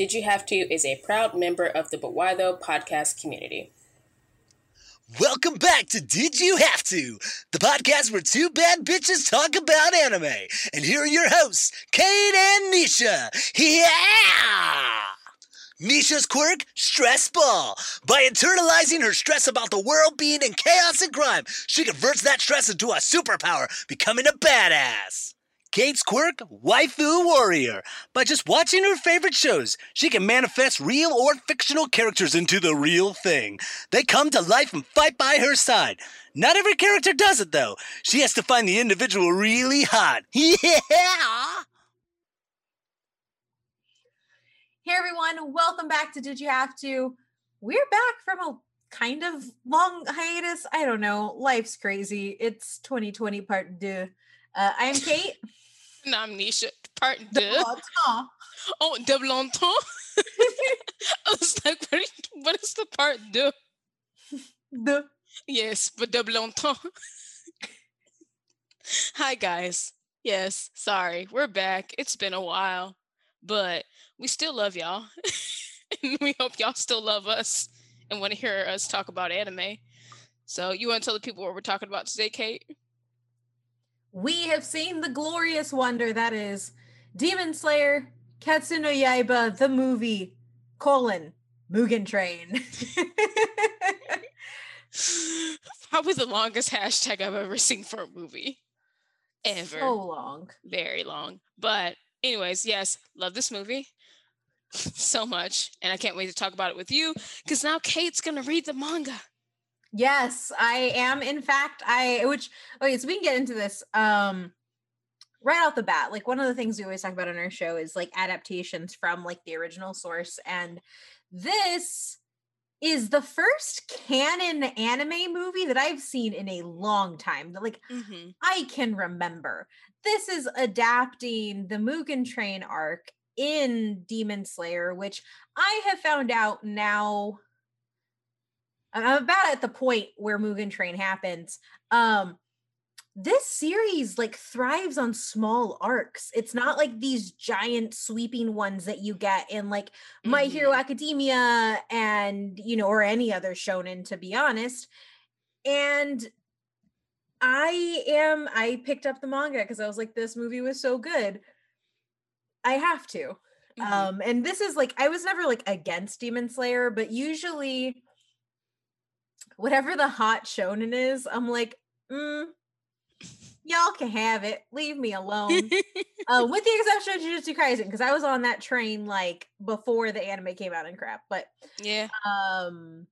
Did You Have To is a proud member of the But Why Though podcast community. Welcome back to Did You Have To, the podcast where two bad bitches talk about anime. And here are your hosts, Kate and Nisha. Yeah! Nisha's quirk, stress ball. By internalizing her stress about the world being in chaos and crime, she converts that stress into a superpower, becoming a badass. Kate's quirk, waifu warrior. By just watching her favorite shows, she can manifest real or fictional characters into the real thing. They come to life and fight by her side. Not every character does it though. She has to find the individual really hot. Yeah! Hey everyone, welcome back to Did You Have To? We're back from a kind of long hiatus. I don't know. Life's crazy. It's 2020 part deux. Uh, I'm Kate. I'm Nisha. Part deux. Oh, de longtemps. I was like, what, what is the part deux? The. Yes, but de longtemps. Hi guys. Yes, sorry. We're back. It's been a while, but we still love y'all. and we hope y'all still love us and want to hear us talk about anime. So, you want to tell the people what we're talking about today, Kate? We have seen the glorious wonder that is Demon Slayer, Kimetsu no Yaiba, the movie, colon, Mugen Train. Probably the longest hashtag I've ever seen for a movie. Ever. So long. Very long. But, anyways, yes, love this movie so much. And I can't wait to talk about it with you because now Kate's going to read the manga. Yes, I am. In fact, I, which, okay, so we can get into this. Um, right off the bat like one of the things we always talk about on our show is like adaptations from like the original source and this is the first canon anime movie that I've seen in a long time that like Mm-hmm. I can remember. This is adapting the Mugen Train arc in Demon Slayer, which I have found out now. I'm about at the point where Mugen Train happens. Um, this series like thrives on small arcs. It's not like these giant sweeping ones that you get in like My Hero Academia and you know, or any other shonen, to be honest. And I am I picked up the manga because I was like, this movie was so good. I have to. Mhm. Um, and this is like I was never like against Demon Slayer, but usually whatever the hot shonen is, I'm like, mm, y'all can have it. Leave me alone. uh, with the exception of Jujutsu Kaisen, because I was on that train like before the anime came out and crap. But yeah. um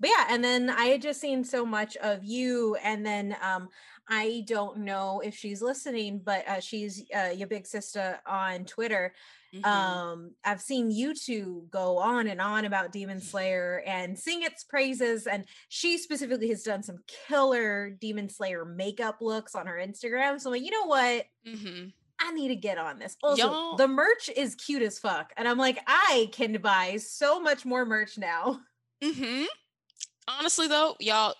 but yeah and then i had just seen so much of you and then um i don't know if she's listening but uh she's uh your big sister on twitter Mhm. um i've seen you two go on and on about demon slayer and sing its praises and she specifically has done some killer demon slayer makeup looks on her instagram so i'm like you know what Mhm. I need to get on this. Also, Y'all- the merch is cute as fuck. And I'm like, I can buy so much more merch now. Mm-hmm. Honestly, though, y'all,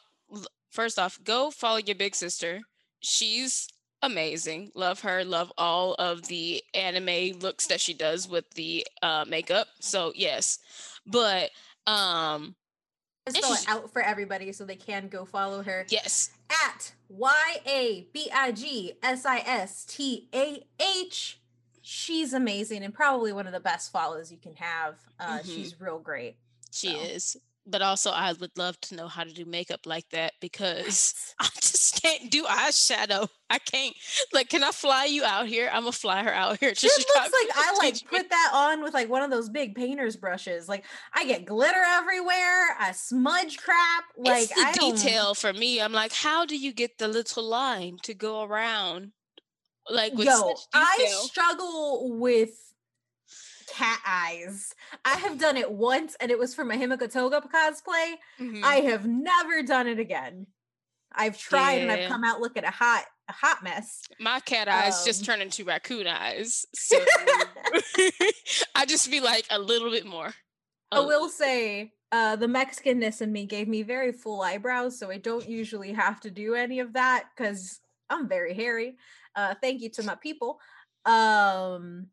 first off, go follow your big sister. She's amazing. Love her. Love all of the anime looks that she does with the uh, makeup. So yes, but um, I And spell it out for everybody so they can go follow her yes, at Y A B I G S I S T A H. She's amazing and probably one of the best follows you can have. Uh, Mhm. She's real great. she So. is. But also, I would love to know how to do makeup like that because I just can't do eyeshadow. I can't. Like, can I fly you out here? I'm gonna fly her out here. It Just looks like I like put that on with like one of those big painter's brushes. Like I get glitter everywhere. I smudge crap. Like it's the I don't- detail for me. I'm like, how do you get the little line to go around? Like with Yo, I struggle with cat eyes. I have done it once and it was for my Himiko Toga cosplay. Mhm. I have never done it again. I've tried and I've come out looking a hot a hot mess. My cat eyes um, just turn into raccoon eyes. So I just be like a little bit more. I will say uh the Mexicanness in me gave me very full eyebrows, so I don't usually have to do any of that because I'm very hairy. Uh thank you to my people. Um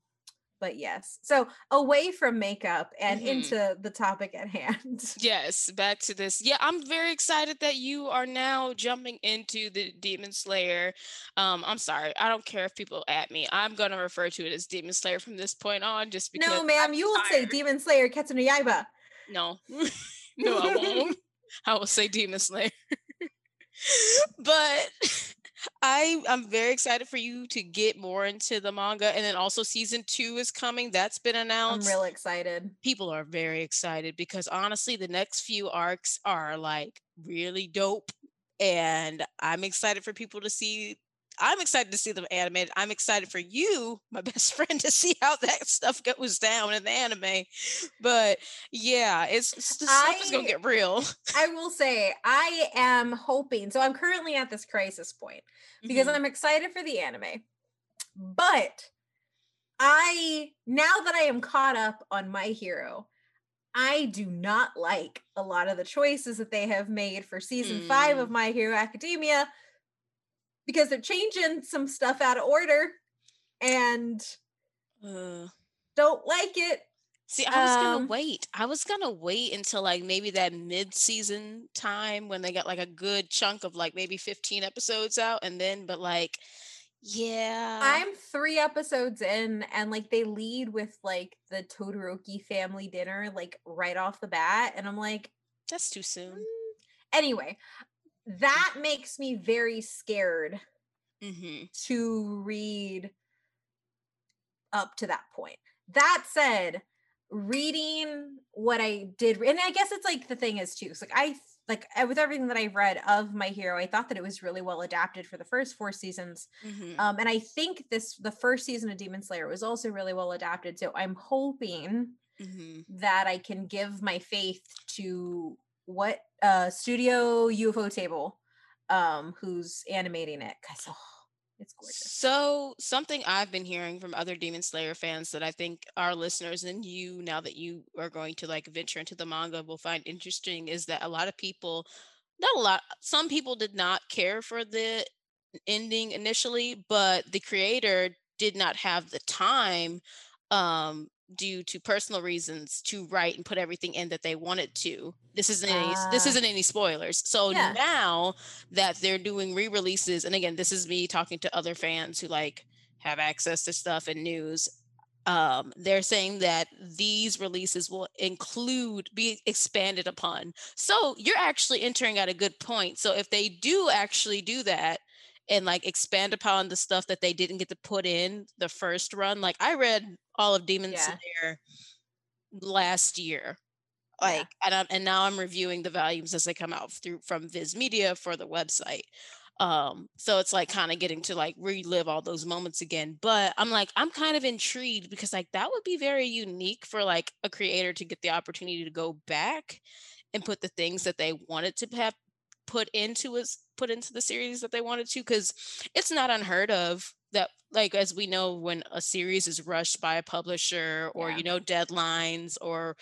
but yes. So away from makeup and Mhm. into the topic at hand. Yes, back to this. Yeah, I'm very excited that you are now jumping into the Demon Slayer. Um, I'm sorry, I don't care if people at me. I'm gonna refer to it as Demon Slayer from this point on, just because. no, ma'am, I'm you will say. Demon Slayer Ketsu no Yaiba. No, no, I won't. I will say Demon Slayer. but I I'm very excited for you to get more into the manga, and then also season two is coming. That's been announced. I'm real excited. People are very excited because honestly, the next few arcs are like really dope, and I'm excited for people to see. I'm excited to see them animated. I'm excited for you, my best friend, to see how that stuff goes down in the anime. But yeah, it's, it's the stuff is gonna get real. I will say I am hoping. So I'm currently at this crisis point because Mhm. I'm excited for the anime. But I now that I am caught up on my hero, I do not like a lot of the choices that they have made for season 5 of Mm. My Hero Academia because they're changing some stuff out of order and Uh, don't like it. See, I was gonna Um, wait. I was gonna wait until like maybe that mid-season time when they got like a good chunk of like maybe 15 episodes out and then but like yeah. I'm three episodes in, and like they lead with like the Todoroki family dinner, like right off the bat. And I'm like, that's too soon. "Mm." anyway, that makes me very scared Mm-hmm. to read up to that point. That said, reading what I did, and I guess it's like the thing is too, it's like I like with everything that I've read of My Hero, I thought that it was really well adapted for the first four seasons. Mm-hmm. Um, and I think this the first season of Demon Slayer was also really well adapted. So I'm hoping mm-hmm. that I can give my faith to what uh Studio Ufotable, um, who's animating it. Cause oh, it's gorgeous. So something I've been hearing from other Demon Slayer fans that I think our listeners and you, now that you are going to like venture into the manga, will find interesting is that a lot of people, not a lot, some people did not care for the ending initially, but the creator did not have the time um due to personal reasons to write and put everything in that they wanted to. This isn't any this Ah. isn't any spoilers. So Yeah. now that they're doing re-releases and again this is me talking to other fans who like have access to stuff and news um, they're saying that these releases will include be expanded upon so you're actually entering at a good point so if they do actually do that and like expand upon the stuff that they didn't get to put in the first run like i read all of demon Yeah. slayer last year Yeah. like and, I'm, and now i'm reviewing the volumes as they come out through from viz media for the website um so it's like kind of getting to like relive all those moments again but i'm like i'm kind of intrigued because like that would be very unique for like a creator to get the opportunity to go back and put the things that they wanted to have put into us put into the series that they wanted to because it's not unheard of that like as we know when a series is rushed by a publisher or Yeah. you know deadlines or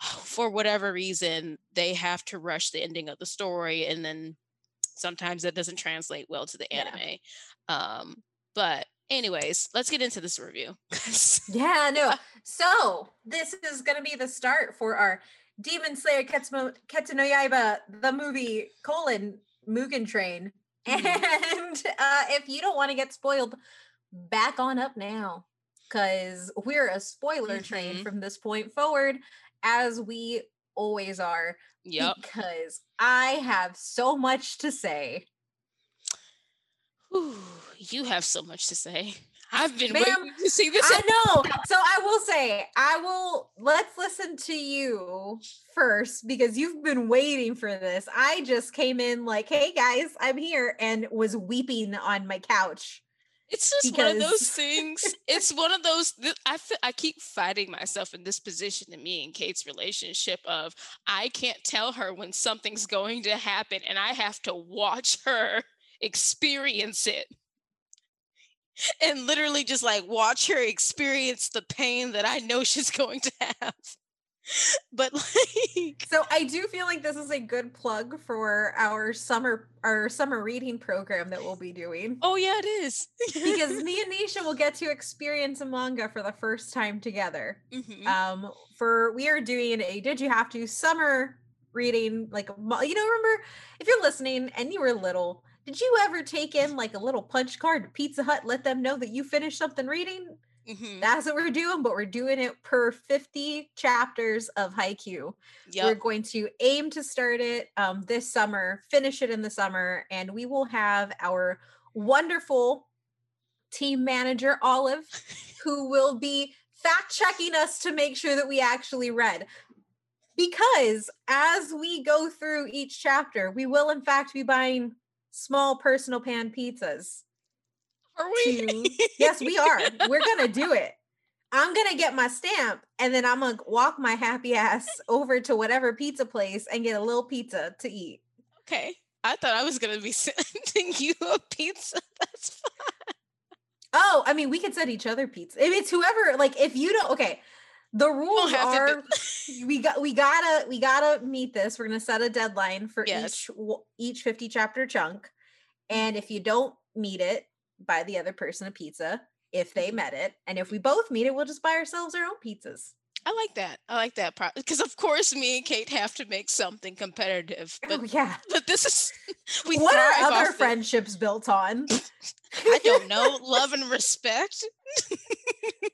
for whatever reason they have to rush the ending of the story and then sometimes that doesn't translate well to the Yeah. anime um but anyways let's get into this review Yeah, no. So this is gonna be the start for our Demon Slayer Ketsumo, Ketsu no Yaiba, the movie colon Mugen Train. Mhm. And uh, if you don't want to get spoiled, back on up now, because we're a spoiler train Mhm. from this point forward, as we always are. yep Because I have so much to say. Whew, you have so much to say i've been Ma'am, waiting to see this I know. So I will say, I will let's listen to you first because you've been waiting for this. I just came in like, hey guys, I'm here and was weeping on my couch. It's just one of those things. It's one of those. th- I I keep fighting myself in this position in me and Kate's relationship of I can't tell her when something's going to happen, and I have to watch her experience it, and literally just like watch her experience the pain that I know she's going to have. but like So I do feel like this is a good plug for our summer our summer reading program that we'll be doing. oh yeah, it is. Because me and Nisha will get to experience a manga for the first time together. Mhm. Um for we are doing a did you have to summer reading like you know remember if you're listening and you were little did you ever take in like a little punch card to Pizza Hut let them know that you finished something reading? Mhm. That's what we're doing, but we're doing it per 50 chapters of Haikyuu. We're going to aim to start it um, this summer, finish it in the summer, and we will have our wonderful team manager, Olive, who will be fact checking us to make sure that we actually read. Because as we go through each chapter, we will, in fact, be buying small personal pan pizzas. Are we? to- yes, we are. We're going to do it. I'm going to get my stamp and then I'm going to walk my happy ass over to whatever pizza place and get a little pizza to eat. okay. I thought I was gonna be sending you a pizza. That's fine. Oh, I mean, we could send each other pizza. If it's whoever, like, if you don't, okay. The rules are we got we gotta we gotta meet this. We're gonna set a deadline for Yes. each each 50 chapter chunk. Mm-hmm. And if you don't meet it, buy the other person a pizza if they mm-hmm. met it. And if we both meet it, we'll just buy ourselves our own pizzas. I like that. I like that part because of course me and Kate have to make something competitive. Oh, but oh yeah. but this is we what are other friendships built on? I don't know. Love and respect.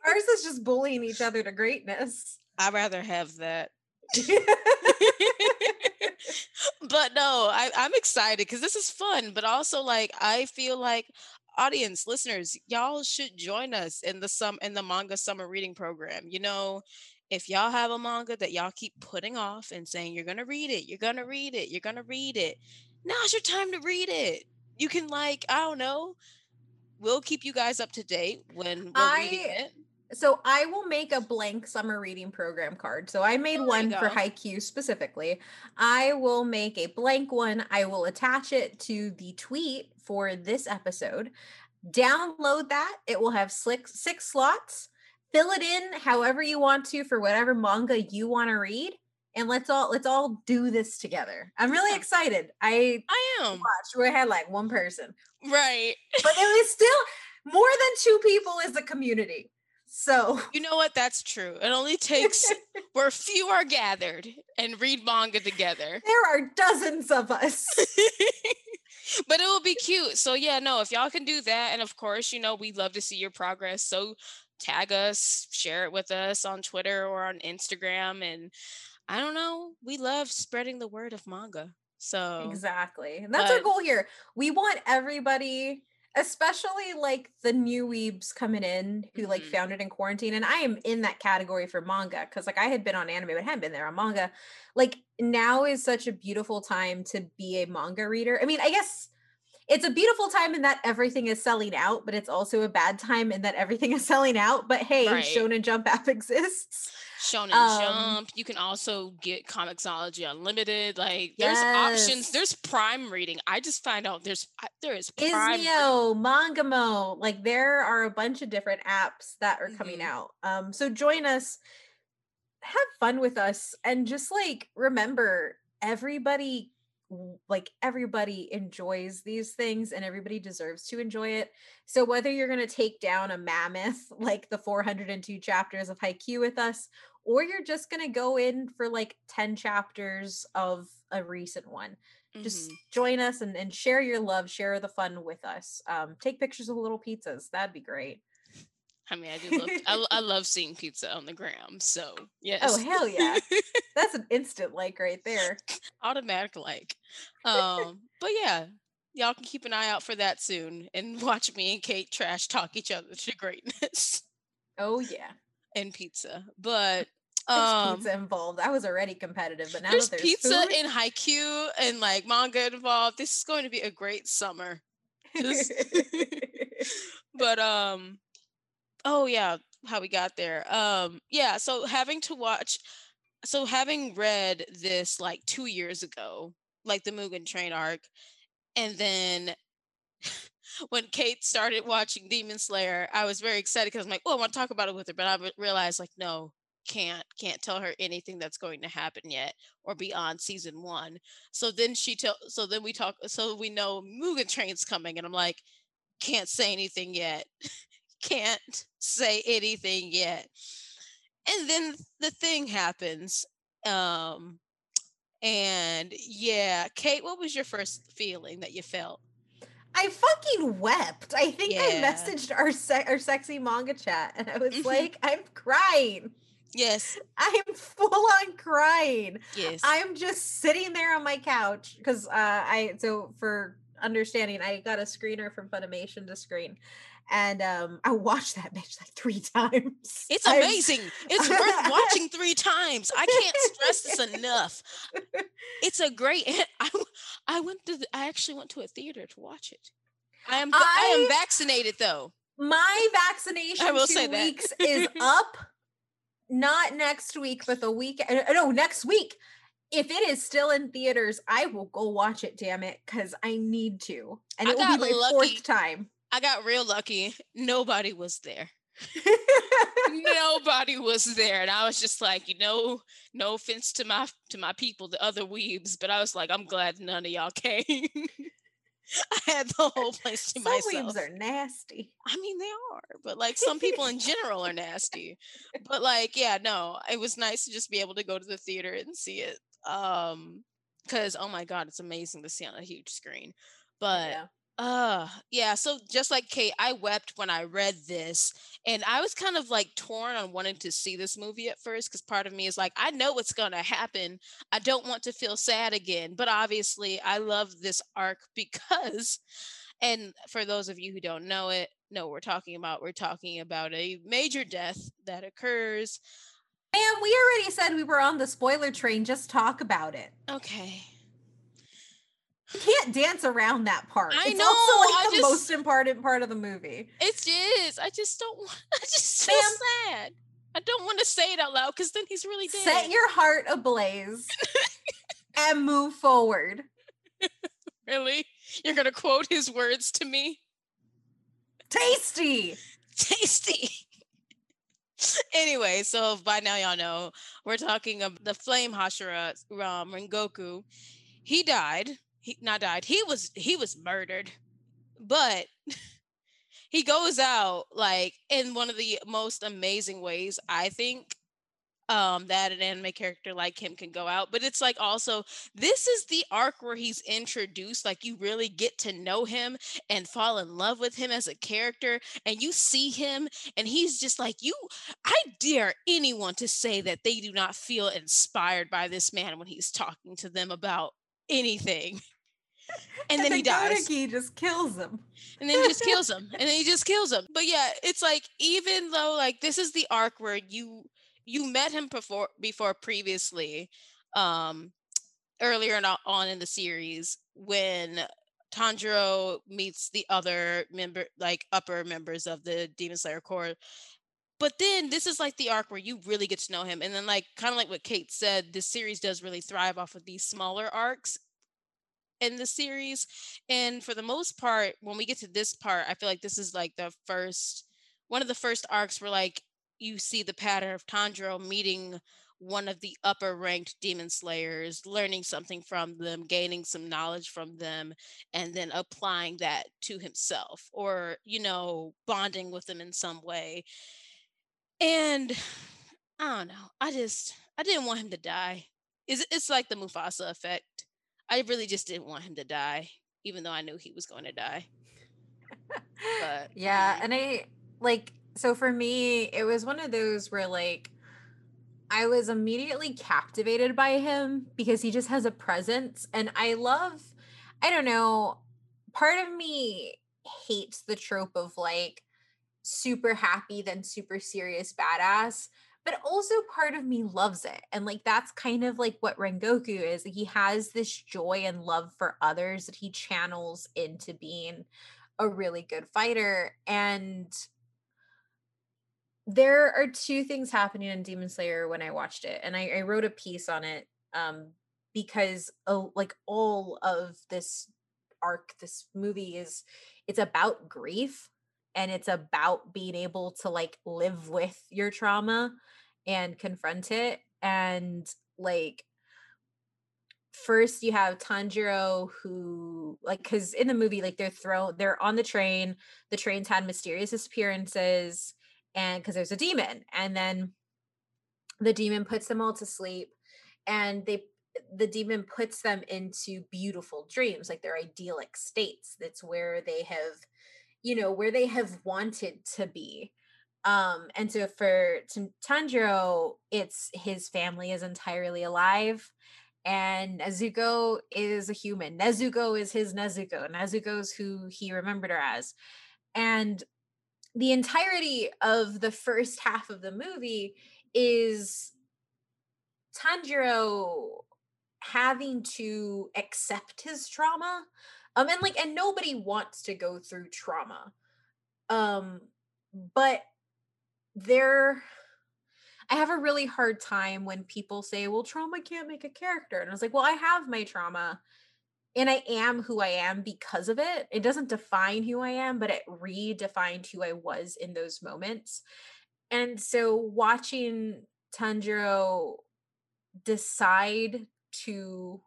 Ours is just bullying each other to greatness. I'd rather have that. but no, I, I'm excited because this is fun. But also, like, I feel like audience listeners, y'all should join us in the sum in the manga summer reading program. You know, if y'all have a manga that y'all keep putting off and saying you're gonna read it, you're gonna read it, you're gonna read it. Now's your time to read it. You can like, I don't know. We'll keep you guys up to date when we're reading it. So I will make a blank summer reading program card. So I made Oh, one for go. Haikyuu specifically. I will make a blank one. I will attach it to the tweet for this episode. Download that. It will have six six slots. Fill it in however you want to for whatever manga you want to read. And let's all let's all do this together. I'm really excited. I I am watched. We had like one person, right. but it was still more than two people is a community. So You know what? That's true. It only takes where few are gathered and read manga together. there are dozens of us. but it will be cute. So yeah, no, if y'all can do that, and of course, you know, we'd love to see your progress. So tag us, share it with us on Twitter or on Instagram. And I don't know, we love spreading the word of manga. So Exactly. And that's our goal here. We want everybody, especially like the new weebs coming in who like Mhm. found it in quarantine. And I am in that category for manga because like I had been on anime, but hadn't been there on manga. Like now is such a beautiful time to be a manga reader. I mean, I guess it's a beautiful time in that everything is selling out, but it's also a bad time in that everything is selling out. But hey, Right. Shonen Jump app exists. Shonen Um, Jump. You can also get Comixology Unlimited. Like there's options. There's Prime reading. I just find out there's there is Prime. Mangamo, like there are a bunch of different apps that are coming Mhm. out. Um, so join us, have fun with us, and just like remember everybody like everybody enjoys these things and everybody deserves to enjoy it. So whether you're gonna take down a mammoth like the 402 chapters of Haikyuu with us, or you're just gonna go in for like 10 chapters of a recent one just Mhm. join us and, and share your love share the fun with us um take pictures of little pizzas that'd be great I mean, I do love. I, I love seeing pizza on the gram. So yes. oh hell yeah that's an instant like right there Automatic like. Um, but yeah, y'all can keep an eye out for that soon and watch me and Kate trash talk each other to greatness oh yeah and pizza. But um, pizza involved i was already competitive but now there's, there's pizza food, in Haikyuu and like manga involved. This is going to be a great summer. Just- but um oh yeah how we got there um yeah so having to watch so having read this like two years ago like the mugen train arc and then when kate started watching demon slayer i was very excited because i'm like oh i want to talk about it with her but i realized like no can't can't tell her anything that's going to happen yet or beyond season one. So then she tell so then we talk so we know Mugen Train's coming and I'm like, can't say anything yet. can't say anything yet. And then the thing happens. Um and yeah, Kate, what was your first feeling that you felt? I fucking wept. I think I messaged our se- our sexy manga chat and I was Mhm. like, I'm crying. Yes, I'm full on crying. yes. I'm just sitting there on my couch because uh, I so for understanding, I got a screener from Funimation to screen, and um, I watched that bitch like three times. It's amazing. It's worth watching three times. I can't stress this enough. It's a great. I, I went to. The, I actually went to a theater to watch it. I am. I, I- am vaccinated though. My vaccination will two say weeks is up. Not next week, but the week. uh, No, next week. If it is still in theaters, I will go watch it. Damn it, because I need to, and I it will be my lucky. fourth time. I got real lucky. Nobody was there. Nobody was there, and I was just like, you know, no offense to my to my people, the other weebs, but I was like, I'm glad none of y'all came. I had the whole place to Some myself. weebs are nasty. I mean, they are, but like some people in general are nasty. But like, yeah, no, it was nice to just be able to go to the theater and see it. Um, because oh my god, it's amazing to see on a huge screen. But Yeah. uh yeah, so just like Kate, I wept when I read this, and I was kind of like torn on wanting to see this movie at first because part of me is like, I know what's gonna happen. I don't want to feel sad again, but obviously I love this arc because and for those of you who don't know it, know what we're talking about. We're talking about a major death that occurs. Man, we already said we were on the spoiler train. Just talk about it. Okay. You can't dance around that part. I it's know, also like I the just- most important part of the movie. It is. I just don't want I just feel Ma'am. sad. I don't want to say it out loud because then he's really dead. Set your heart ablaze and move forward. really? You're gonna quote his words to me? Tasty. Tasty. anyway, so by now y'all know we're talking of the flame Hashira um, Rengoku. He died. He not died. He was he was murdered. But he goes out like in one of the most amazing ways I think um that an anime character like him can go out but it's like also this is the arc where he's introduced like you really get to know him and fall in love with him as a character and you see him and he's just like you i dare anyone to say that they do not feel inspired by this man when he's talking to them about anything. And, then he dies. He just kills him. and then he just kills him and then he just kills him. But yeah it's like even though like this is the arc where you you met him before before previously um earlier on in the series when Tanjiro meets the other member like upper members of the Demon Slayer Corps. But then this is like the arc where you really get to know him. And then like kind of like what Kate said this series does really thrive off of these smaller arcs in the series. And for the most part when we get to this part i feel like this is like the first one of the first arcs where like you see the pattern of tanjiro meeting one of the upper ranked demon slayers learning something from them gaining some knowledge from them and then applying that to himself or you know bonding with them in some way. And i don't know i just i didn't want him to die. It's, it's like the mufasa effect. I really just didn't want him to die even though i knew he was going to die. But Yeah, mm, and I like so for me, it was one of those where like I was immediately captivated by him because he just has a presence and I love I don't know, part of me hates the trope of like super happy then super serious badass but also part of me loves it and like that's kind of like what rengoku is. He has this joy and love for others that he channels into being a really good fighter and there are two things happening in demon slayer when i watched it and i, I wrote a piece on it um because uh, like all of this arc this movie is it's about grief and it's about being able to like live with your trauma and confront it and like first you have Tanjiro who like cuz in the movie like they're thrown they're on the train the train's had mysterious disappearances and cuz there's a demon and then the demon puts them all to sleep and they the demon puts them into beautiful dreams like their idyllic states that's where they have you know where they have wanted to be um and so for Tanjiro it's his family is entirely alive and Nezuko is a human. Nezuko is his Nezuko. Nezuko's who he remembered her as. And the entirety of the first half of the movie is Tanjiro having to accept his trauma. Um and like and nobody wants to go through trauma. Um but there I have a really hard time when people say, well, trauma can't make a character. And I was like, well, I have my trauma and I am who I am because of it. It doesn't define who I am, but it redefined who I was in those moments. And so watching Tanjiro decide to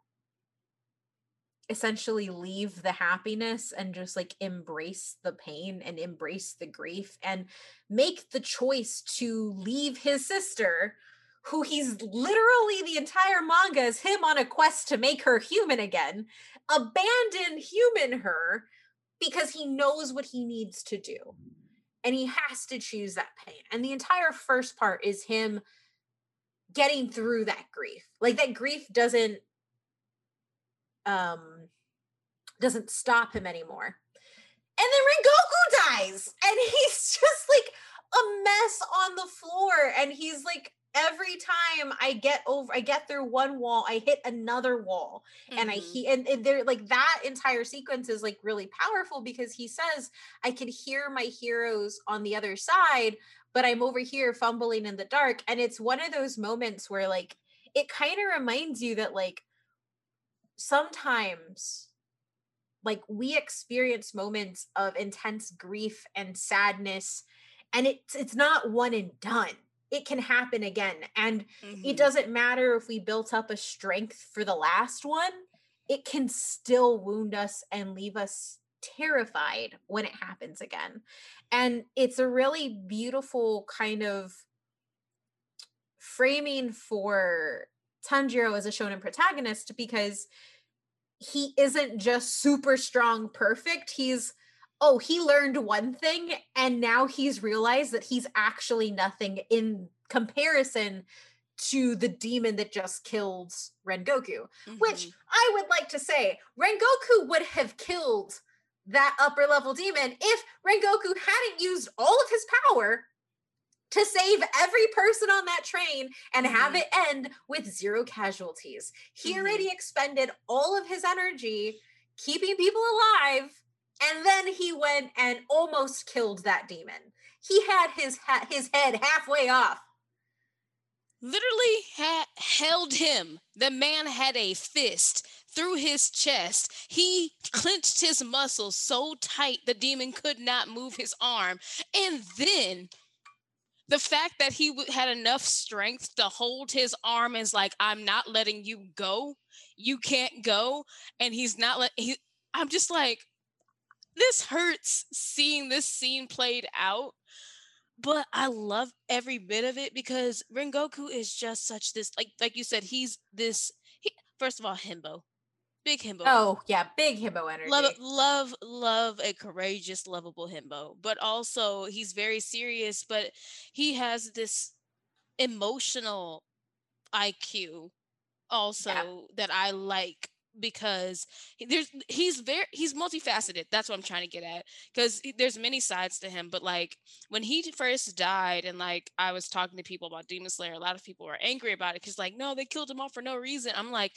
essentially leave the happiness and just like embrace the pain and embrace the grief and make the choice to leave his sister who he's literally the entire manga is him on a quest to make her human again abandon human her because he knows what he needs to do and he has to choose that pain and the entire first part is him getting through that grief like that grief doesn't um doesn't stop him anymore. And then Rengoku dies and he's just like a mess on the floor and he's like every time I get over I get through one wall, I hit another wall. Mm-hmm. And I he and, and there like that entire sequence is like really powerful because he says I can hear my heroes on the other side, but I'm over here fumbling in the dark. And it's one of those moments where like it kind of reminds you that like sometimes like we experience moments of intense grief and sadness and it's it's not one and done it can happen again and mm-hmm. it doesn't matter if we built up a strength for the last one it can still wound us and leave us terrified when it happens again and it's a really beautiful kind of framing for Tanjiro as a shonen protagonist because he isn't just super strong perfect he's oh he learned one thing and now he's realized that he's actually nothing in comparison to the demon that just killed Rengoku mm-hmm. which I would like to say Rengoku would have killed that upper level demon if Rengoku hadn't used all of his power to save every person on that train and have mm-hmm. it end with zero casualties. He mm-hmm. already expended all of his energy keeping people alive and then he went and almost killed that demon. He had his ha- his head halfway off. Literally ha- held him. The man had a fist through his chest. He clenched his muscles so tight the demon could not move his arm. And then the fact that he w- had enough strength to hold his arm is like i'm not letting you go you can't go and he's not let he i'm just like this hurts seeing this scene played out but i love every bit of it because rengoku is just such this like like you said he's this he, first of all himbo big himbo. Oh yeah, big himbo energy. Love, love, love a courageous, lovable himbo. But also he's very serious. But he has this emotional IQ also yeah. that I like because there's he's very he's multifaceted that's what i'm trying to get at because there's many sides to him but like when he first died and like i was talking to people about demon slayer a lot of people were angry about it because like no they killed him off for no reason. I'm like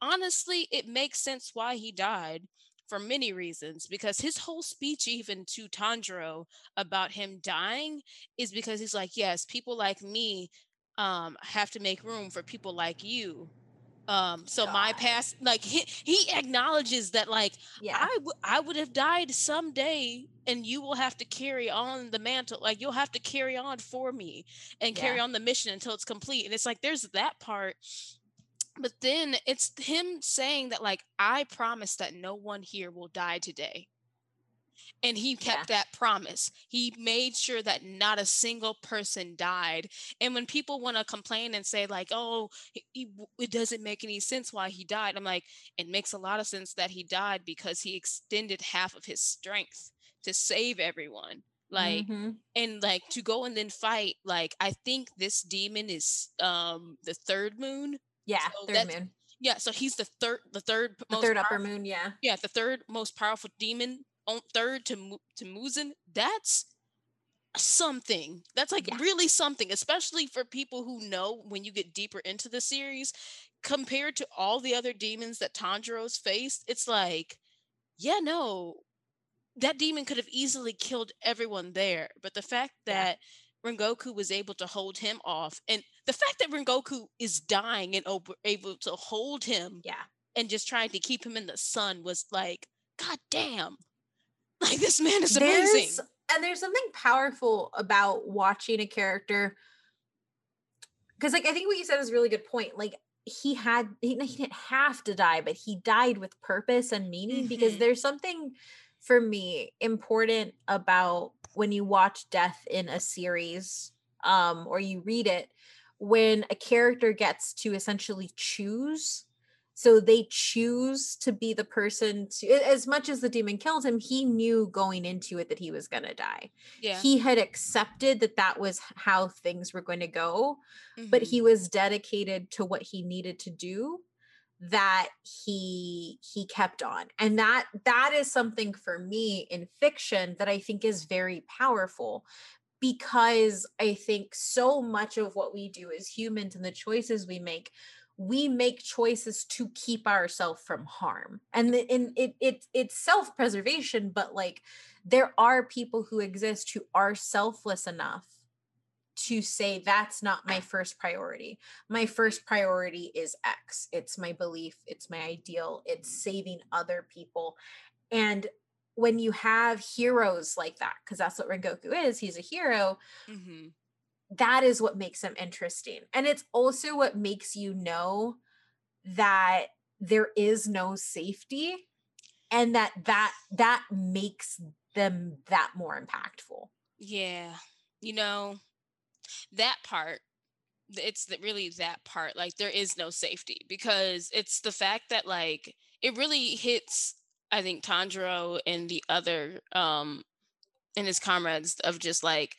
honestly, it makes sense why he died for many reasons because his whole speech even to Tanjiro about him dying is because he's like yes people like me um, have to make room for people like you Um, so my past, like he, he acknowledges that, like Yeah. I, w- I would have died someday, and you will have to carry on the mantle. Like you'll have to carry on for me and carry on the mission until it's complete. And it's like there's that part, but then it's him saying that like I promise that no one here will die today. And he kept that promise. He made sure that not a single person died. And when people want to complain and say like, "Oh, he, it doesn't make any sense why he died," I'm like, it makes a lot of sense that he died because he extended half of his strength to save everyone. Like, Mhm. and like to go and then fight. Like, I think this demon is um the third moon. yeah, so third moon. Yeah, so he's the third, the third The most third upper moon, yeah. yeah, the third most powerful demon, on third to to Muzan. That's something. That's like Yeah. really something, especially for people who know when you get deeper into the series, compared to all the other demons that Tanjiro's faced. It's like, yeah, no, that demon could have easily killed everyone there, but the fact Yeah. that Rengoku was able to hold him off, and the fact that Rengoku is dying and ob- able to hold him Yeah. and just trying to keep him in the sun was like, God damn. Like this man is There's- amazing. and there's something powerful about watching a character because like i think what you said is a really good point like he had he, he didn't have to die but he died with purpose and meaning because Mhm. there's something for me important about when you watch death in a series um or you read it when a character gets to essentially choose so they choose to be the person to as much as the demon killed him he knew going into it that he was going to die Yeah. he had accepted that that was how things were going to go but mhm. he was dedicated to what he needed to do that he he kept on and that that is something for me in fiction that i think is very powerful because i think so much of what we do as humans and the choices we make we make choices to keep ourselves from harm and the, and it, it it's self-preservation but like there are people who exist who are selfless enough to say that's not my first priority. My first priority is X. It's my belief, it's my ideal, it's saving other people. And when you have heroes like that, because that's what Rengoku is, he's a hero, Mhm. That is what makes them interesting. And it's also what makes you know that there is no safety and that that that makes them that more impactful. Yeah. You know, that part, it's really that part. Like, there is no safety because it's the fact that, like, it really hits, I think, Tanjiro and the other, um, and his comrades of just like,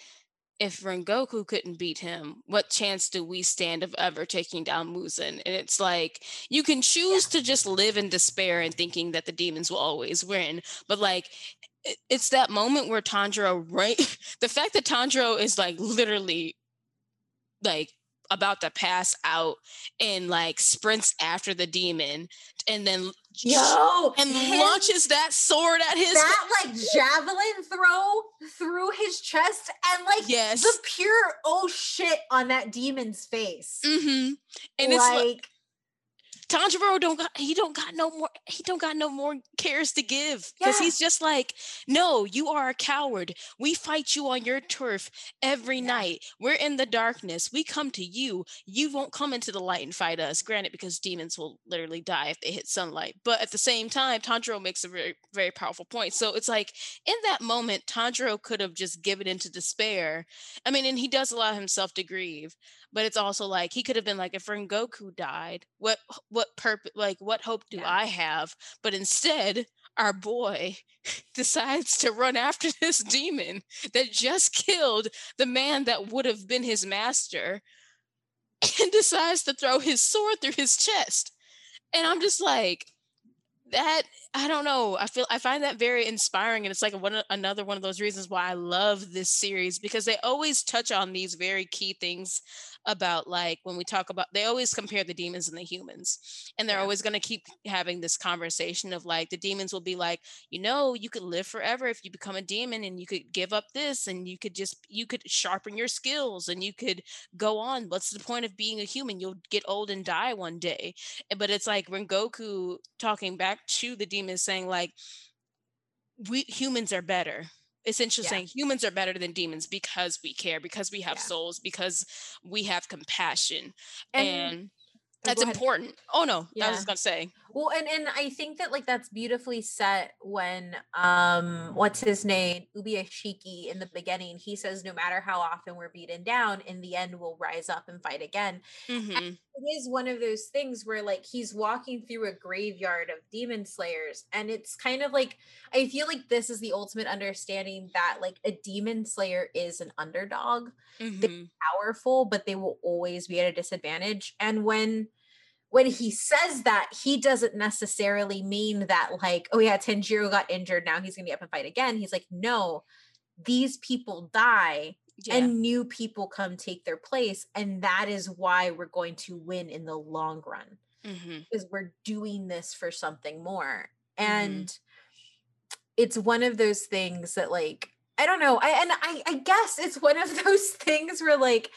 if Rengoku couldn't beat him, what chance do we stand of ever taking down Muzan? And it's like you can choose to just live in despair and thinking that the demons will always win, but like it's that moment where Tanjiro right the fact that Tanjiro is like literally like about to pass out and like sprints after the demon and then Yo, and his- launches that sword at his that like javelin throw through his chest and like yes the pure oh shit on that demon's face. hmm and it's like like Tanjiro don't got he don't got no more he don't got no more cares to give because Yeah. he's just like no you are a coward. We fight you on your turf every Yeah. night. We're in the darkness. We come to you. You won't come into the light and fight us. Granted because demons will literally die if they hit sunlight but at the same time Tanjiro makes a very very powerful point. So it's like in that moment Tanjiro could have just given into despair. I mean and he does allow himself to grieve but it's also like he could have been like if Rengoku died what what purpose like what hope do Yeah. I have? But instead our boy decides to run after this demon that just killed the man that would have been his master and decides to throw his sword through his chest. And I'm just like that I don't know. I feel I find that very inspiring, and it's like one another one of those reasons why I love this series because they always touch on these very key things about like when we talk about they always compare the demons and the humans and they're Yeah. always going to keep having this conversation of like the demons will be like you know you could live forever if you become a demon and you could give up this and you could just you could sharpen your skills and you could go on what's the point of being a human you'll get old and die one day but it's like Rengoku talking back to the demons saying like we humans are better essentially Yeah. saying humans are better than demons because we care because we have Yeah. souls because we have compassion And- and, that's go important oh no i was gonna say Well, and and I think that like that's beautifully set when um what's his name Ubuyashiki in the beginning he says no matter how often we're beaten down in the end we'll rise up and fight again. Mhm. It is one of those things where like he's walking through a graveyard of demon slayers and it's kind of like I feel like this is the ultimate understanding that like a demon slayer is an underdog Mhm. powerful but they will always be at a disadvantage and when when he says that he doesn't necessarily mean that like oh yeah Tanjiro got injured now he's going to be up and fight again he's like no these people die yeah and new people come take their place and that is why we're going to win in the long run Mhm. because we're doing this for something more Mhm. and it's one of those things that like i don't know i and i i guess it's one of those things where like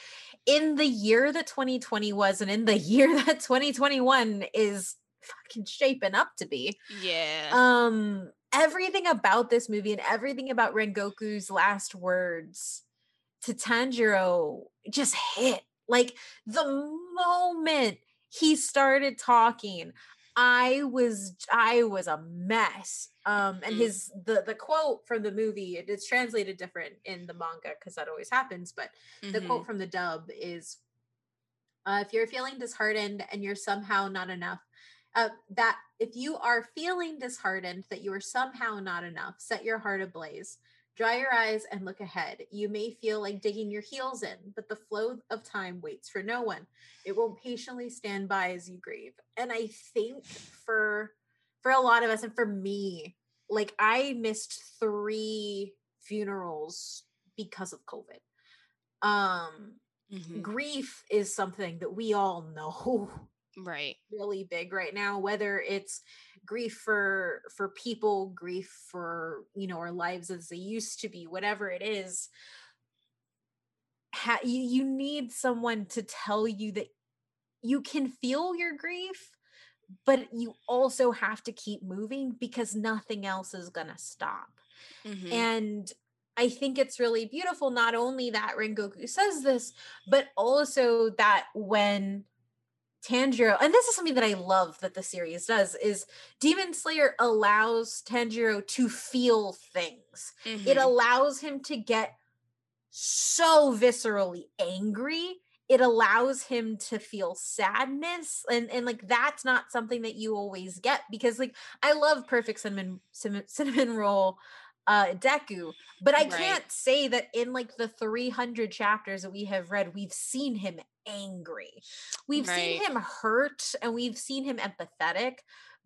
in the year that 2020 was and in the year that 2021 is fucking shaping up to be. Yeah. Um everything about this movie and everything about rengoku's last words to tanjiro just hit. Like the moment he started talking i was i was a mess um and Mhm. his the the quote from the movie it is translated different in the manga because that always happens but the Mhm. quote from the dub is uh, if you're feeling disheartened and you're somehow not enough uh, that if you are feeling disheartened that you are somehow not enough set your heart ablaze dry your eyes and look ahead. You may feel like digging your heels in but the flow of time waits for no one. It won't patiently stand by as you grieve. And i think for for a lot of us and for me like i missed three funerals because of covid. Um Mhm. grief is something that we all know right really big right now whether it's grief for for people grief for you know our lives as they used to be whatever it is ha- you, you need someone to tell you that you can feel your grief but you also have to keep moving because nothing else is going to stop Mhm. and I think it's really beautiful, not only that Rengoku says this, but also that when Tanjiro, and this is something that I love that the series does, is Demon Slayer allows Tanjiro to feel things. It Mhm. allows him to get so viscerally angry. It allows him to feel sadness. And, and like that's not something that you always get because like I love perfect cinnamon cinnamon, cinnamon roll uh Deku, but I Right. can't say that in like the 300 chapters that we have read, we've seen him angry. We've seen him hurt and we've seen him empathetic.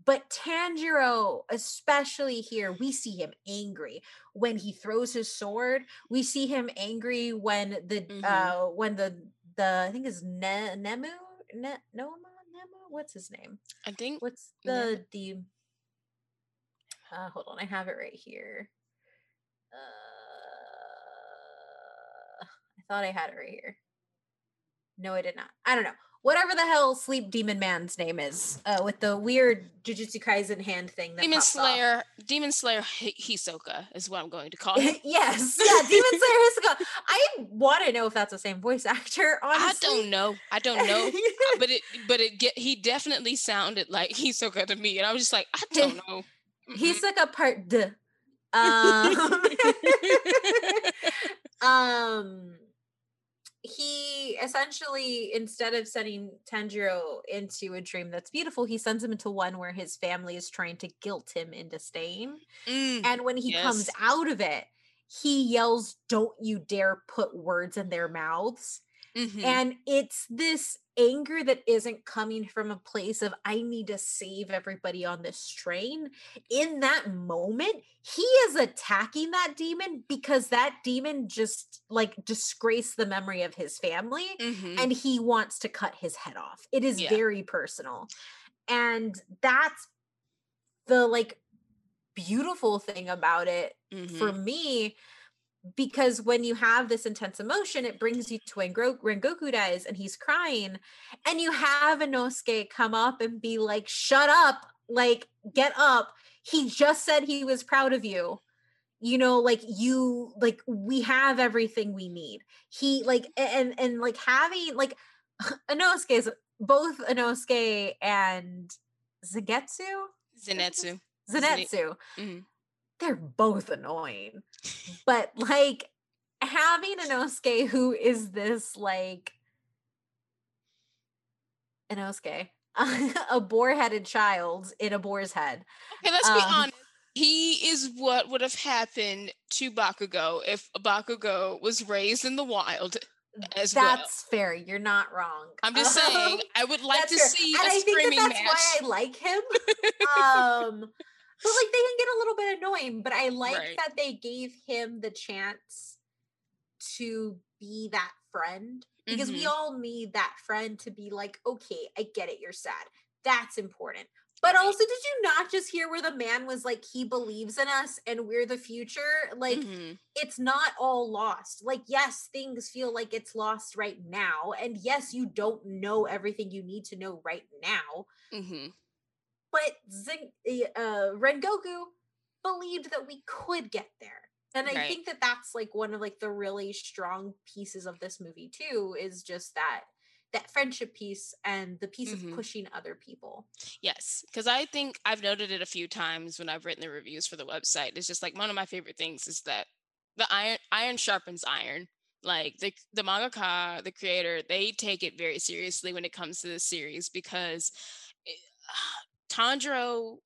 But Tanjiro, especially here, we see him angry when he throws his sword. We see him angry when the Mhm. uh when the the I think is ne- Nemu ne- Noma Nemu what's his name? i think What's the the uh hold on, I have it right here. Uh, I thought I had it right here. No, I did not. I don't know. Whatever the hell Sleep Demon Man's name is, uh, with the weird Jujutsu Kaisen hand thing. That demon pops off. slayer demon slayer Hi- hisoka is what i'm going to call him yes, yeah, Demon Slayer Hisoka. I want to know if that's the same voice actor. Honestly, i don't know i don't know but it but it get he definitely sounded like hisoka to me and i was just like i don't know. Hisoka Part D. Um, um he essentially instead of sending Tanjiro into a dream that's beautiful, he sends him into one where his family is trying to guilt him into staying. Mm, And when he comes out of it, he yells, Don't you dare put words in their mouths. Mhm. And it's this anger that isn't coming from a place of, I need to save everybody on this train. In that moment, he is attacking that demon because that demon just like disgraced the memory of his family Mhm. and he wants to cut his head off. It is Yeah. very personal. And that's the like beautiful thing about it for Mhm. me because when you have this intense emotion, it brings you to when Gro- Rengoku dies and he's crying, and you have Inosuke come up and be like, "Shut up! Like, get up! He just said he was proud of you. You know, like you, like we have everything we need. He like and and like having like Inosuke is both Inosuke and Zagetsu, Zenitsu. Zenitsu." Mhm. They're both annoying. but like having Inosuke who is this like Inosuke, a boar-headed child in a boar's head. Okay, let's be Um, honest. He is what would have happened to Bakugo if Bakugo was raised in the wild as well. That's fair. You're not wrong. I'm just saying, Um, I would like to fair. see and a I think that that's match. why I like him. um, but like they can get a little bit annoying. But I like Right. that they gave him the chance to be that friend because we Mhm. all need that friend to be like, okay, I get it, you're sad. That's important. But also, did you not just hear where the man was like, he believes in us and we're the future? Like, Mhm. it's not all lost. Like, yes, things feel like it's lost right now. And yes, you don't know everything you need to know right now. Mhm. But Zing- uh, Rengoku believed that we could get there. And I Right. think that that's like one of like the really strong pieces of this movie too is just that that friendship piece and the piece Mhm. of pushing other people. Yes, because I think I've noted it a few times when I've written the reviews for the website. It's just like one of my favorite things is that the iron iron sharpens iron. Like the the mangaka, the creator, they take it very seriously when it comes to the series because it, Tanjiro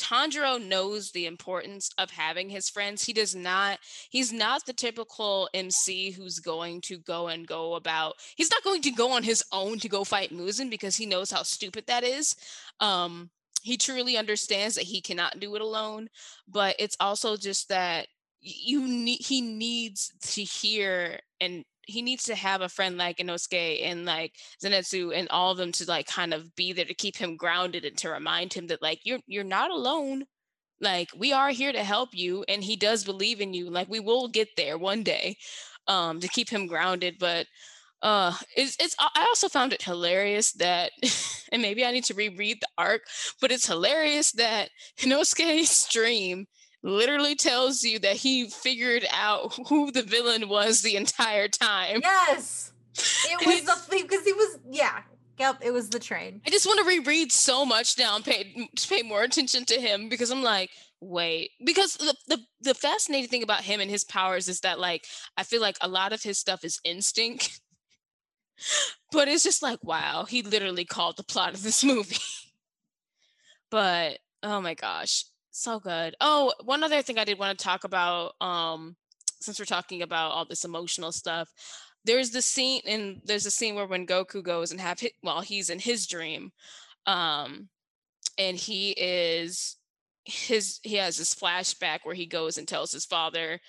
Tanjiro knows the importance of having his friends. He does not, he's not the typical MC who's going to go and go about, he's not going to go on his own to go fight Muzan because he knows how stupid that is. Um, he truly understands that he cannot do it alone, but it's also just that you need, he needs to hear and he needs to have a friend like Inosuke and like Zenitsu and all of them to like kind of be there to keep him grounded and to remind him that like you're you're not alone. Like we are here to help you and he does believe in you. Like we will get there one day um to keep him grounded. But uh it's it's I also found it hilarious that and maybe I need to reread the arc, but it's hilarious that Inosuke's dream literally tells you that he figured out who the villain was the entire time. Yes. It was the because he was yeah. Yep, it was the train. I just want to reread so much now and pay to pay more attention to him because I'm like, wait, because the, the the fascinating thing about him and his powers is that like I feel like a lot of his stuff is instinct, but it's just like wow, he literally called the plot of this movie. but oh my gosh, so good. Oh, one other thing I did want to talk about, um, since we're talking about all this emotional stuff, there's the scene and there's a scene where Rengoku goes and have hit well, he's in his dream, um, and he is his he has this flashback where he goes and tells his father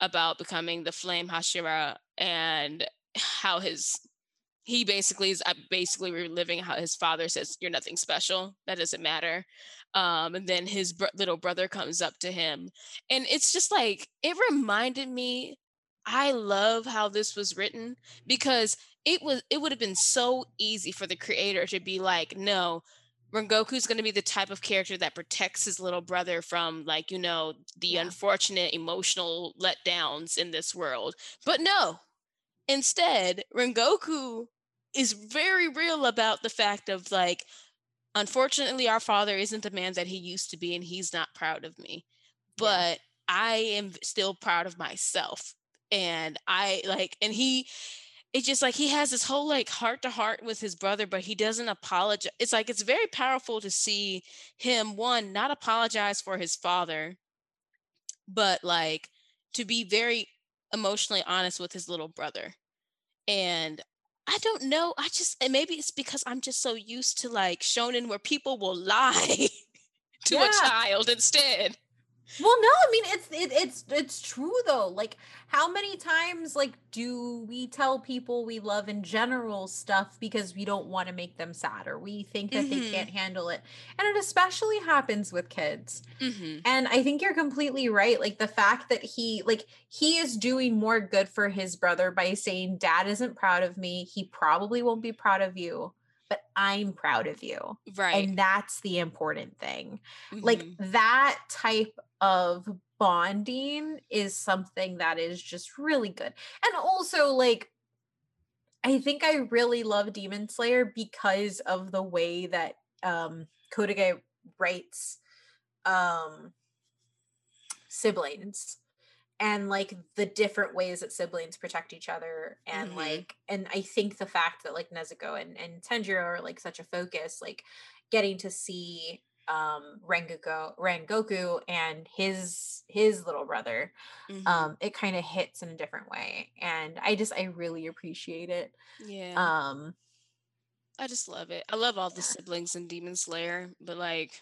about becoming the flame Hashira and how his he basically is uh, basically reliving how his father says you're nothing special. That doesn't matter. Um and then his br- little brother comes up to him and it's just like it reminded me i love how this was written because it was it would have been so easy for the creator to be like no Rengoku's going to be the type of character that protects his little brother from like you know the Yeah. unfortunate emotional letdowns in this world. But no instead Rengoku is very real about the fact of like unfortunately our father isn't the man that he used to be and he's not proud of me but i am still proud of myself. And i like and he it's just like he has this whole like heart to heart with his brother but he doesn't apologize it's like it's very powerful to see him one not apologize for his father but like to be very emotionally honest with his little brother. And I don't know. I just and maybe it's because I'm just so used to like shonen where people will lie to a child instead. Well, no, I mean it's it, it's it's true though. Like how many times like do we tell people we love in general stuff because we don't want to make them sad or we think that they Mhm. can't handle it. And it especially happens with kids. Mm-hmm. And I think you're completely right. Like the fact that he like he is doing more good for his brother by saying dad isn't proud of me. He probably won't be proud of you, but I'm proud of you. Right. And that's the important thing like Mhm. that type of bonding is something that is just really good and also like i think i really love demon slayer because of the way that um Gotouge writes um siblings and like the different ways that siblings protect each other and Mhm. like and i think the fact that like nezuko and, and tanjiro are like such a focus like getting to see um rengoku rengoku and his his little brother Mhm. um it kind of hits in a different way and i just i really appreciate it yeah. um I just love it. I love all the siblings in Demon Slayer, but like,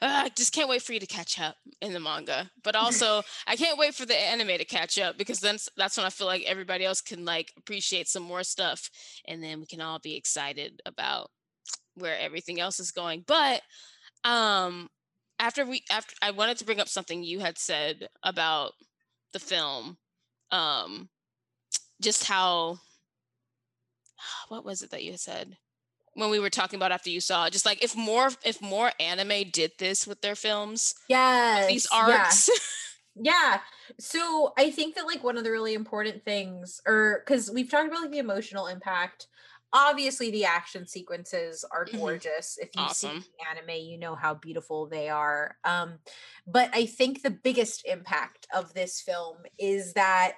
ah, I just can't wait for you to catch up in the manga. But also, I can't wait for the anime to catch up because then that's when I feel like everybody else can like appreciate some more stuff, and then we can all be excited about where everything else is going. But um, after we after I wanted to bring up something you had said about the film, um, just how what was it that you said? when we were talking about after you saw it just like if more if more anime did this with their films yes these yeah. arcs Yeah. So I think that like one of the really important things, or because we've talked about like the emotional impact. Obviously, the action sequences are Mhm. gorgeous. If you've Awesome. seen the anime, you know how beautiful they are. Um, but I think the biggest impact of this film is that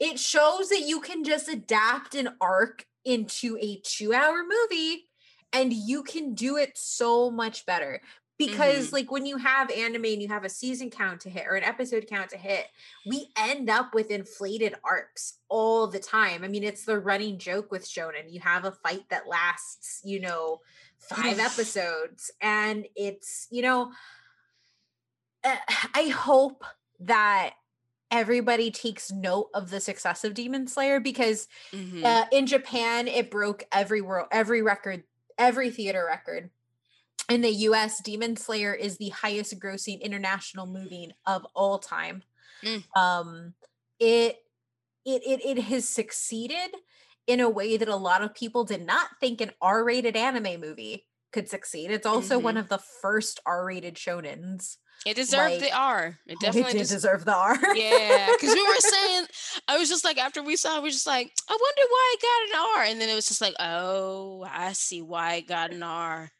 it shows that you can just adapt an arc into a two-hour movie, and you can do it so much better because Mhm. like when you have anime and you have a season count to hit or an episode count to hit we end up with inflated arcs all the time i mean it's the running joke with shonen you have a fight that lasts you know five episodes and it's you know uh, i hope that everybody takes note of the success of demon slayer because Mhm. uh, in Japan, it broke every world, every record, every theater record. In the U.S., Demon Slayer is the highest grossing international movie of all time. Mm. Um, it, it it it has succeeded in a way that a lot of people did not think an R-rated anime movie could succeed. It's also one of the first R-rated shonens. it deserved the r it It definitely did des- deserve the R. yeah because we were saying i was just like after we saw it we were just like i wonder why it got an r and then it was just like oh i see why it got an r.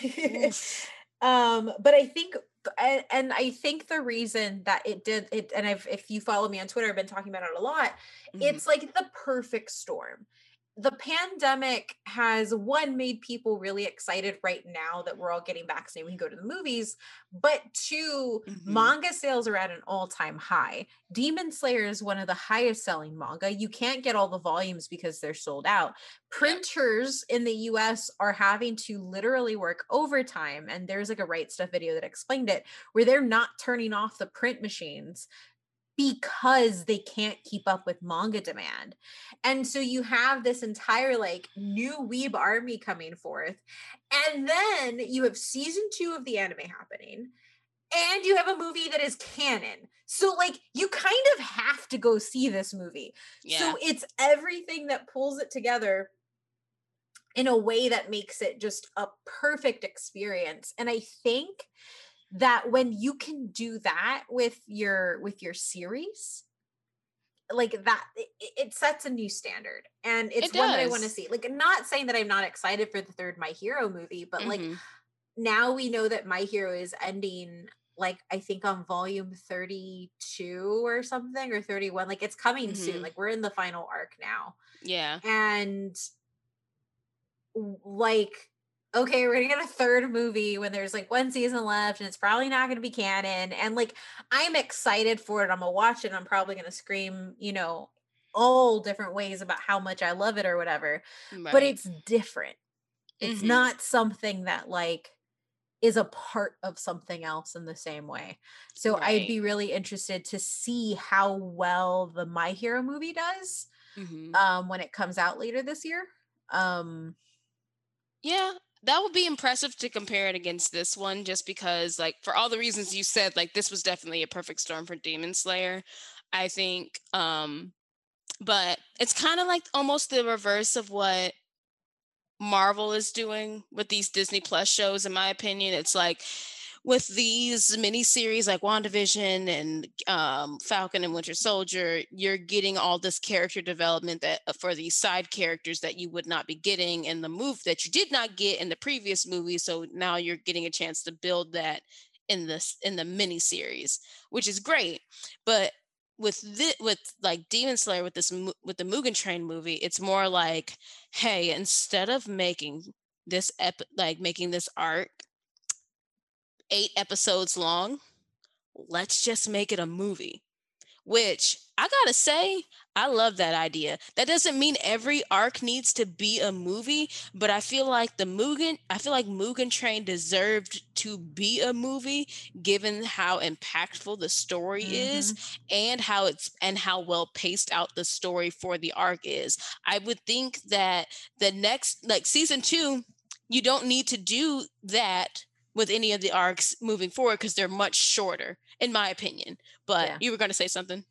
um but i think and, and i think the reason that it did it and i've if you follow me on twitter i've been talking about it a lot Mhm. it's like the perfect storm the pandemic has one made people really excited right now that we're all getting vaccinated we can go to the movies but 2 Mhm. manga sales are at an all-time high. Demon slayer is one of the highest selling manga. You can't get all the volumes because they're sold out. Printers in the US are having to literally work overtime and there's like a right stuff video that explained it where they're not turning off the print machines because they can't keep up with manga demand. And so you have this entire like new weeb army coming forth. And then you have season 2 of the anime happening and you have a movie that is canon. So like you kind of have to go see this movie. yeah So it's everything that pulls it together in a way that makes it just a perfect experience. And I think that when you can do that with your with your series like that it, it sets a new standard and it's It one that i want to see like not saying that i'm not excited for the third my hero movie but like Mhm. now we know that my hero is ending like i think on volume 32 or something or 31 like it's coming soon Mhm. like we're in the final arc now yeah and like okay we're gonna get a third movie when there's like one season left and it's probably not gonna be canon and like i'm excited for it i'm gonna watch it i'm probably gonna scream you know all different ways about how much I love it or whatever. But it's different. It's Mhm. not something that like is a part of something else in the same way. So I'd be really interested to see how well the My Hero movie does Mhm. um when it comes out later this year. Um Yeah, that would be impressive to compare it against this one, just because, like, for all the reasons you said, like, this was definitely a perfect storm for Demon Slayer. I think, um, but it's kind of like almost the reverse of what Marvel is doing with these Disney Plus shows, in my opinion. It's like with these miniseries like WandaVision and um, Falcon and Winter Soldier, you're getting all this character development that uh, for these side characters that you would not be getting in the move that you did not get in the previous movie. So now you're getting a chance to build that in this in the miniseries, which is great. But with this, with like Demon Slayer with this with the Mugen Train movie, it's more like, hey, instead of making this ep like making this arc eight episodes long, let's just make it a movie. Which I gotta say, I love that idea. That doesn't mean every arc needs to be a movie, but I feel like the Mugen, I feel like Mugen Train deserved to be a movie given how impactful the story is mm-hmm. and how it's and how well paced out the story for the arc is. I would think that the next like season 2, you don't need to do that with any of the arcs moving forward because they're much shorter in my opinion. But Yeah. you were going to say something?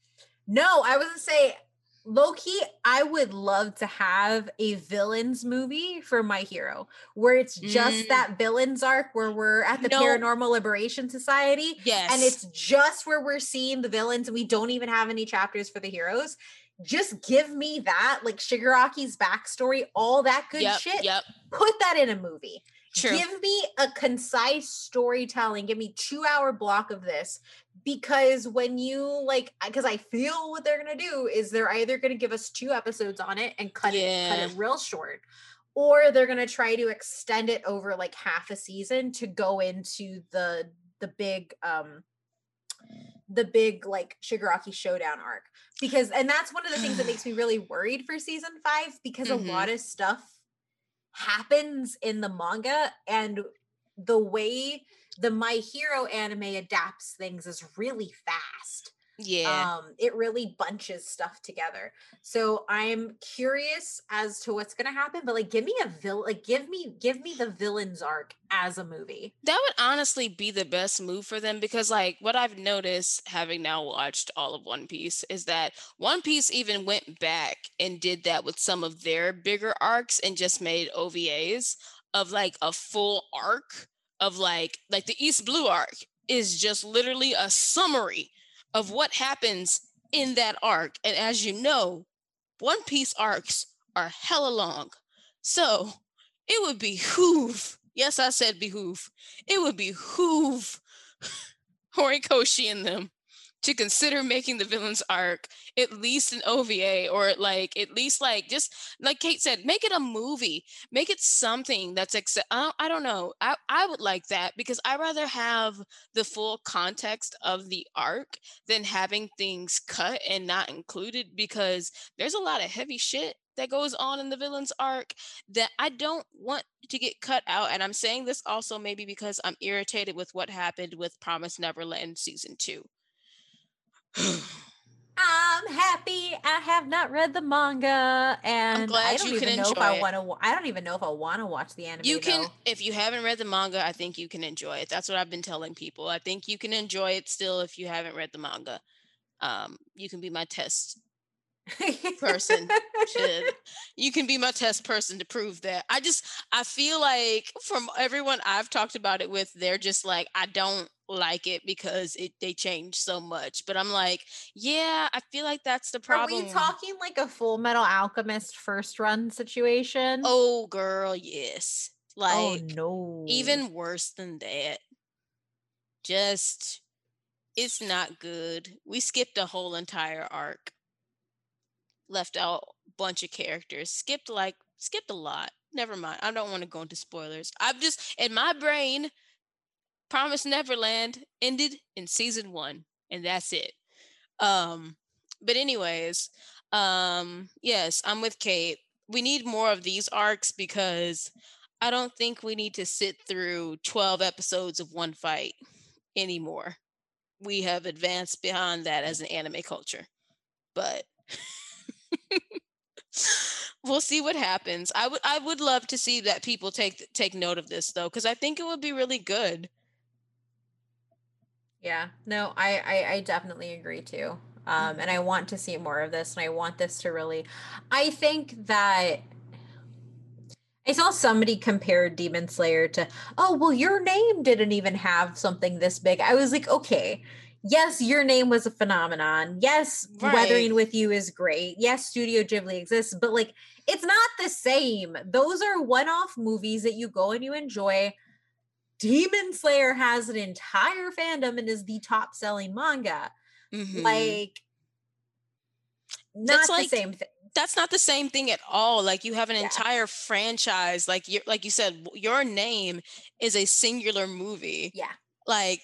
No, I was gonna say low key, I would love to have a villains movie for my hero where it's just Mm. that villains arc where we're at the No. Paranormal Liberation Society Yes. and it's just where we're seeing the villains and we don't even have any chapters for the heroes. Just give me that, like Shigaraki's backstory, all that good yep, shit. Yep. Put that in a movie. True. Give me a concise storytelling. Give me two hour block of this because when you like, because I feel what they're gonna do is they're either gonna give us two episodes on it and cut it cut it real short, or they're gonna try to extend it over like half a season to go into the the big um the big like Shigaraki showdown arc because and that's one of the things that makes me really worried for season 5 because Mhm. a lot of stuff happens in the manga and the way the my hero anime adapts things is really fast yeah. um it really bunches stuff together so i'm curious as to what's going to happen but like give me a villain like give me give me the villains arc as a movie that would honestly be the best move for them because like what I've noticed having now watched all of One Piece is that One Piece even went back and did that with some of their bigger arcs and just made OVAs of like a full arc of like like the East Blue arc is just literally a summary of what happens in that arc. And as you know One Piece arcs are hella long. So it would behoove yes I said behoove it would behoove Horikoshi and them to consider making the villain's arc at least an OVA or like at least like just like Kate said, make it a movie, make it something that's accept. I don't, I don't know. I I would like that because I rather have the full context of the arc than having things cut and not included because there's a lot of heavy shit that goes on in the villain's arc that I don't want to get cut out. And I'm saying this also maybe because I'm irritated with what happened with Promise Neverland season two. i'm happy i have not read the manga and i glad don't you can even know if i it. want to i don't even know if i want to watch the anime you can, though. if you haven't read the manga, I think you can enjoy it. That's what I've been telling people. I think you can enjoy it still if you haven't read the manga. Um, you can be my test person to you can be my test person to prove that i just i feel like from everyone i've talked about it with they're just like i don't like it because it they changed so much but i'm like yeah i feel like that's the problem. Are we talking like a Full Metal Alchemist first run situation? oh girl yes oh, like oh no! even worse than that just it's not good we skipped a whole entire arc left out a bunch of characters skipped like skipped a lot never mind i don't want to go into spoilers i've just in my brain promise neverland ended in season one and that's it um but anyways Um, yes, I'm with Kate. We need more of these arcs because I don't think we need to sit through 12 episodes of one fight anymore. We have advanced beyond that as an anime culture. But we'll see what happens. I would I would love to see that people take take note of this though cuz I think it would be really good. Yeah. No, I I, I definitely agree too. Um, and I want to see more of this, and I want this to really. I think that I saw somebody compare Demon Slayer to, oh, well, your name didn't even have something this big. I was like, okay, yes, your name was a phenomenon. Yes, Right. Weathering with You is great. Yes, Studio Ghibli exists, but like, it's not the same. Those are one off movies that you go and you enjoy. Demon Slayer has an entire fandom and is the top selling manga. Mhm. Like, not That's the like- same thing. that's not the same thing at all. Like you have an Yeah. entire franchise. Like you like you said, your name is a singular movie. Yeah. Like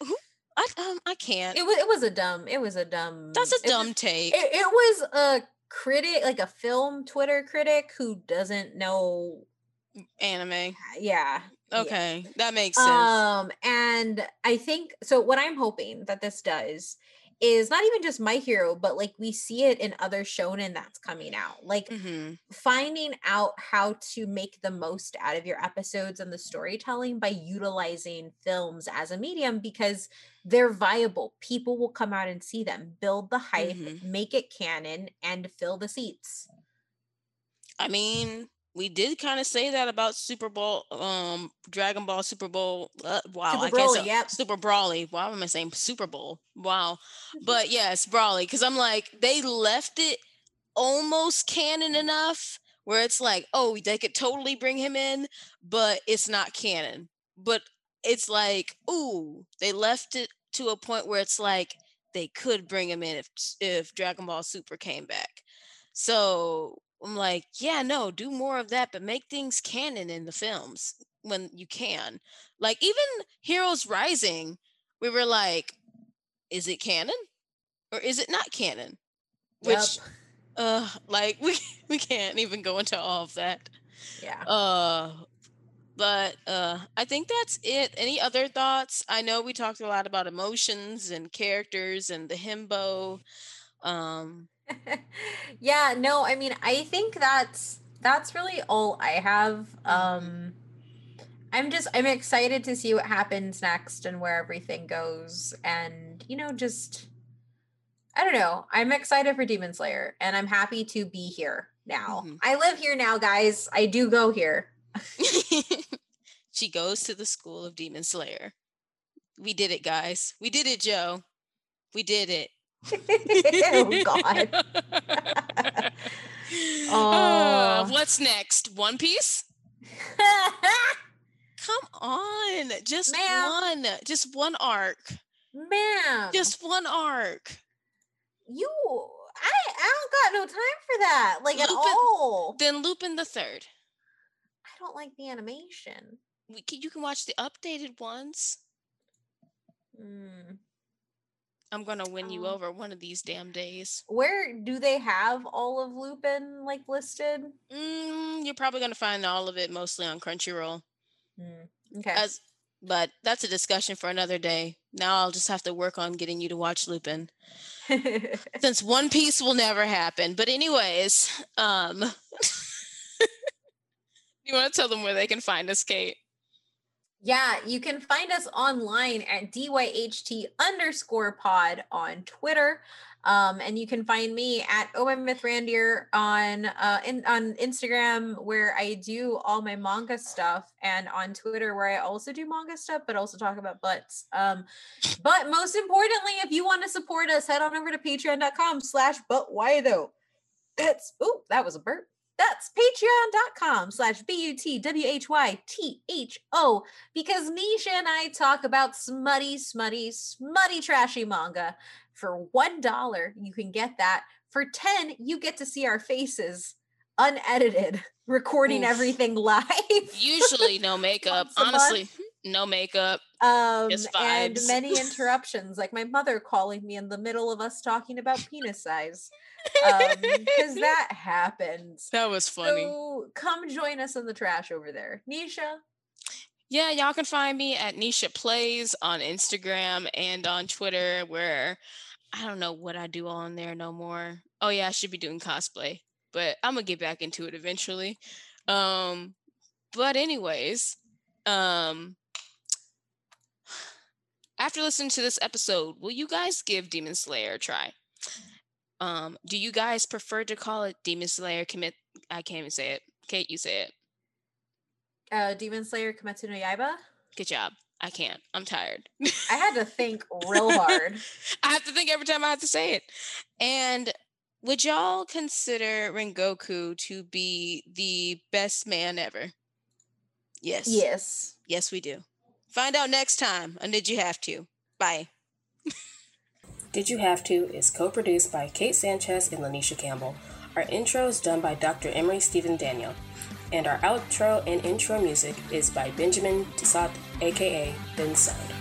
who I um I can't. It was it was a dumb it was a dumb That's a it was- dumb take. it, it was a critic like a film twitter critic who doesn't know Anime. yeah yeah. Okay, that makes sense. um and i think so what i'm hoping that this does is not even just my hero but like we see it in other shonen that's coming out like hmm finding out how to make the most out of your episodes and the storytelling by utilizing films as a medium because they're viable. People will come out and see them, build the hype, Mhm. make it canon, and fill the seats. I mean, we did kind of say that about Super Bowl, um, Dragon Ball Super Bowl. Uh, wow, Super I can't say yep. Super Broly. Why am I saying Super Bowl? Wow, but yes, Broly, because I'm like they left it almost canon enough where it's like, oh, they could totally bring him in, but it's not canon. But it's like, ooh, they left it to a point where it's like they could bring him in if if Dragon Ball Super came back. So I'm like, yeah, no, do more of that, but make things canon in the films when you can. Like even Heroes Rising, we were like, is it canon or is it not canon? Which, Yep. uh, like we we can't even go into all of that. Yeah. Uh, but uh, I think that's it. Any other thoughts? I know we talked a lot about emotions and characters and the himbo. Um, yeah, no, I mean, I think that's that's really all I have. Um I'm just I'm excited to see what happens next and where everything goes and you know just I don't know. I'm excited for Demon Slayer and I'm happy to be here now. Mhm. I live here now, guys. I do go here. she goes to the school of Demon Slayer. We did it, guys. We did it, Joe. We did it. Oh god. Uh, Oh. what's next? One Piece? Come on. Just Ma'am. one. Just one arc. man. Just one arc. you I I don't got no time for that. Like at all. Then Lupin the Third. I don't like the animation. We can, you can watch the updated ones. Mm. I'm gonna win you Oh. over one of these damn days. Where do they have all of Lupin like listed? Mm, you're probably gonna find all of it mostly on Crunchyroll. Mm, Okay. As, but that's a discussion for another day. Now I'll just have to work on getting you to watch Lupin, since One Piece will never happen. But anyways, um, you want to tell them where they can find us, Kate? Yeah, you can find us online at DYHT underscore pod on Twitter. Um, and you can find me at Randier on uh in, on Instagram where I do all my manga stuff and on Twitter where I also do manga stuff but also talk about butts. Um but most importantly, if you want to support us, head on over to patreon.com slash but why though. That's oh, that was a burp. That's patreon.com slash B-U-T-W-H-Y-T-H-O because Nisha and I talk about smutty, smutty, smutty, trashy manga. For one dollar, you can get that. For 10, you get to see our faces unedited, recording Oof. everything live. Usually no makeup. honestly. month. No makeup. Um, and many interruptions, like my mother calling me in the middle of us talking about penis size, because that happens. that was funny. So come join us in the trash over there, Nisha. Yeah, y'all can find me at Nisha Plays on Instagram and on Twitter, where I don't know what I do on there no more. Oh yeah, I should be doing cosplay, but I'm gonna get back into it eventually. Um, but anyways, um, after listening to this episode, will you guys give Demon Slayer a try? Um, do you guys prefer to call it Demon Slayer commit? I can't even say it. Kate, you say it. Uh, Demon Slayer Kimetsu no Yaiba. Good job. I can't. I'm tired. I had to think real hard. I have to think every time I have to say it. And would y'all consider Rengoku to be the best man ever? Yes. Yes. Yes, we do. Find out next time on Did You Have To? Bye. Did You Have To is co produced by Kate Sanchez and Lanisha Campbell. Our intro is done by Dr. Emery Stephen Daniel. And our outro and intro music is by Benjamin Tissot, aka Ben Sound.